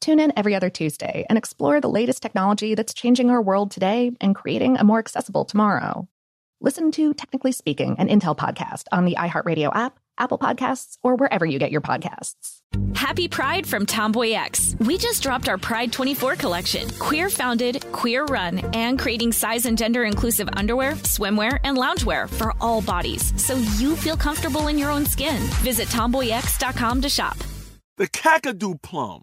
Tune in every other Tuesday and explore the latest technology that's changing our world today and creating a more accessible tomorrow. Listen to Technically Speaking, an Intel podcast on the iHeartRadio app Apple Podcasts, or wherever you get your podcasts. Happy Pride from Tomboy X. We just dropped our Pride 24 collection. Queer founded, queer run, and creating size and gender inclusive underwear, swimwear, and loungewear for all bodies so you feel comfortable in your own skin. Visit tomboyx.com to shop. The Kakadu plum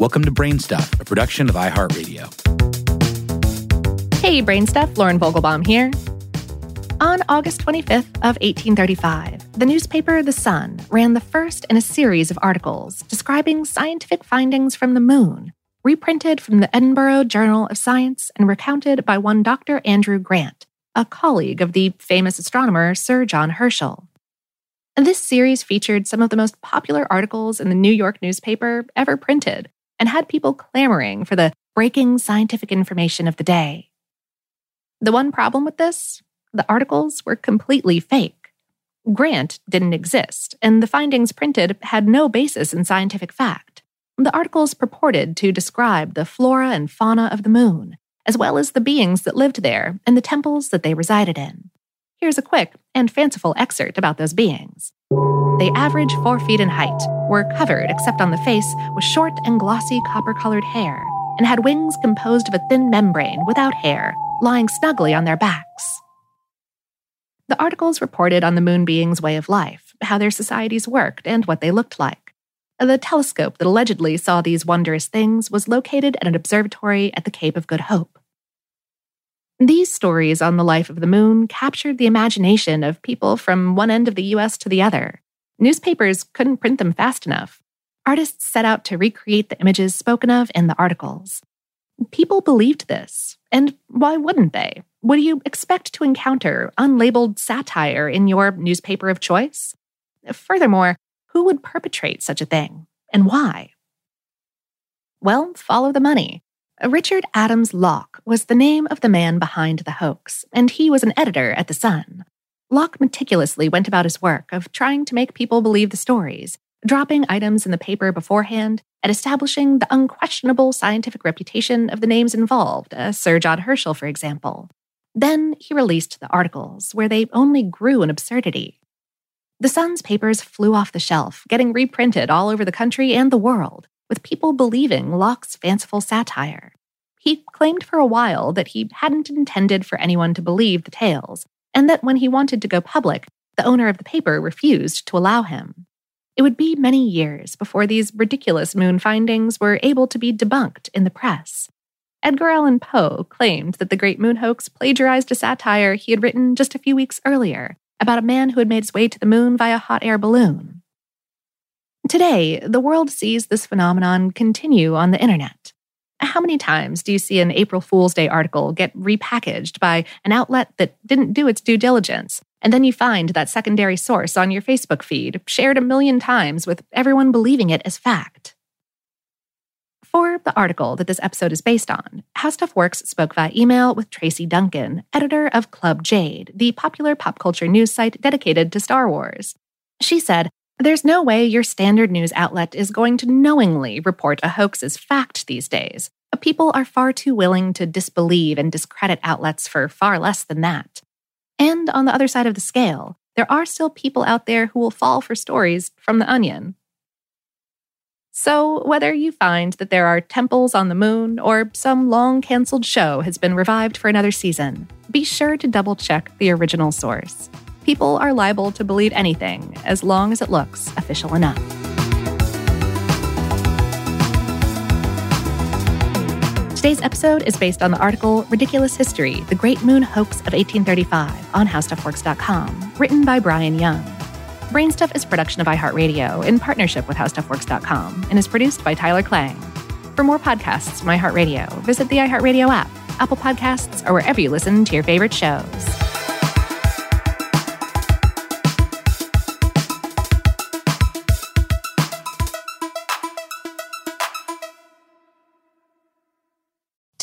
Welcome to Brainstuff, a production of iHeartRadio. Hey, Brainstuff, Lauren Vogelbaum here. On August 25th of 1835, the newspaper The Sun ran the first in a series of articles describing scientific findings from the moon, reprinted from the Edinburgh Journal of Science and recounted by one Dr. Andrew Grant, a colleague of the famous astronomer Sir John Herschel. This series featured some of the most popular articles in the New York newspaper ever printed, and had people clamoring for the breaking scientific information of the day. The one problem with this the articles were completely fake. Grant didn't exist, and the findings printed had no basis in scientific fact. The articles purported to describe the flora and fauna of the moon, as well as the beings that lived there and the temples that they resided in. Here's a quick and fanciful excerpt about those beings. They average four feet in height, were covered, except on the face, with short and glossy copper colored hair, and had wings composed of a thin membrane without hair, lying snugly on their backs. The articles reported on the moon beings' way of life, how their societies worked, and what they looked like. The telescope that allegedly saw these wondrous things was located at an observatory at the Cape of Good Hope. These stories on the life of the moon captured the imagination of people from one end of the US to the other. Newspapers couldn't print them fast enough. Artists set out to recreate the images spoken of in the articles. People believed this, and why wouldn't they? Would you expect to encounter unlabeled satire in your newspaper of choice? Furthermore, who would perpetrate such a thing, and why? Well, follow the money. Richard Adams Locke was the name of the man behind the hoax, and he was an editor at The Sun. Locke meticulously went about his work of trying to make people believe the stories, dropping items in the paper beforehand, and establishing the unquestionable scientific reputation of the names involved, uh, Sir John Herschel, for example. Then he released the articles, where they only grew in absurdity. The Sun's papers flew off the shelf, getting reprinted all over the country and the world, with people believing Locke's fanciful satire. He claimed for a while that he hadn't intended for anyone to believe the tales, and that when he wanted to go public, the owner of the paper refused to allow him. it would be many years before these ridiculous moon findings were able to be debunked in the press. Edgar Allan Poe claimed that the Great Moon Hoax plagiarized a satire he had written just a few weeks earlier about a man who had made his way to the moon via hot air balloon. Today, the world sees this phenomenon continue on the internet. How many times do you see an April Fool's Day article get repackaged by an outlet that didn't do its due diligence and then you find that secondary source on your Facebook feed, shared a million times with everyone believing it as fact. For the article that this episode is based on, How Stuff Works spoke via email with Tracy Duncan, editor of Club Jade, the popular pop culture news site dedicated to Star Wars. She said, There's no way your standard news outlet is going to knowingly report a hoax as fact these days. People are far too willing to disbelieve and discredit outlets for far less than that. And on the other side of the scale, there are still people out there who will fall for stories from the onion. So, whether you find that there are temples on the moon or some long canceled show has been revived for another season, be sure to double check the original source. People are liable to believe anything as long as it looks official enough. Today's episode is based on the article Ridiculous History The Great Moon Hoax of 1835 on HowStuffWorks.com, written by Brian Young. Brainstuff is a production of iHeartRadio in partnership with HowStuffWorks.com and is produced by Tyler Klang. For more podcasts from iHeartRadio, visit the iHeartRadio app, Apple Podcasts, or wherever you listen to your favorite shows.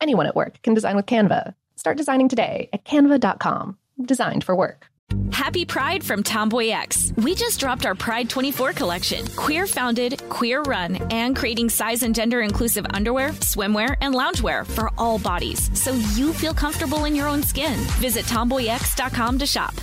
Anyone at work can design with Canva. Start designing today at canva.com. Designed for work. Happy Pride from Tomboy X. We just dropped our Pride 24 collection. Queer founded, queer run, and creating size and gender inclusive underwear, swimwear, and loungewear for all bodies so you feel comfortable in your own skin. Visit tomboyx.com to shop.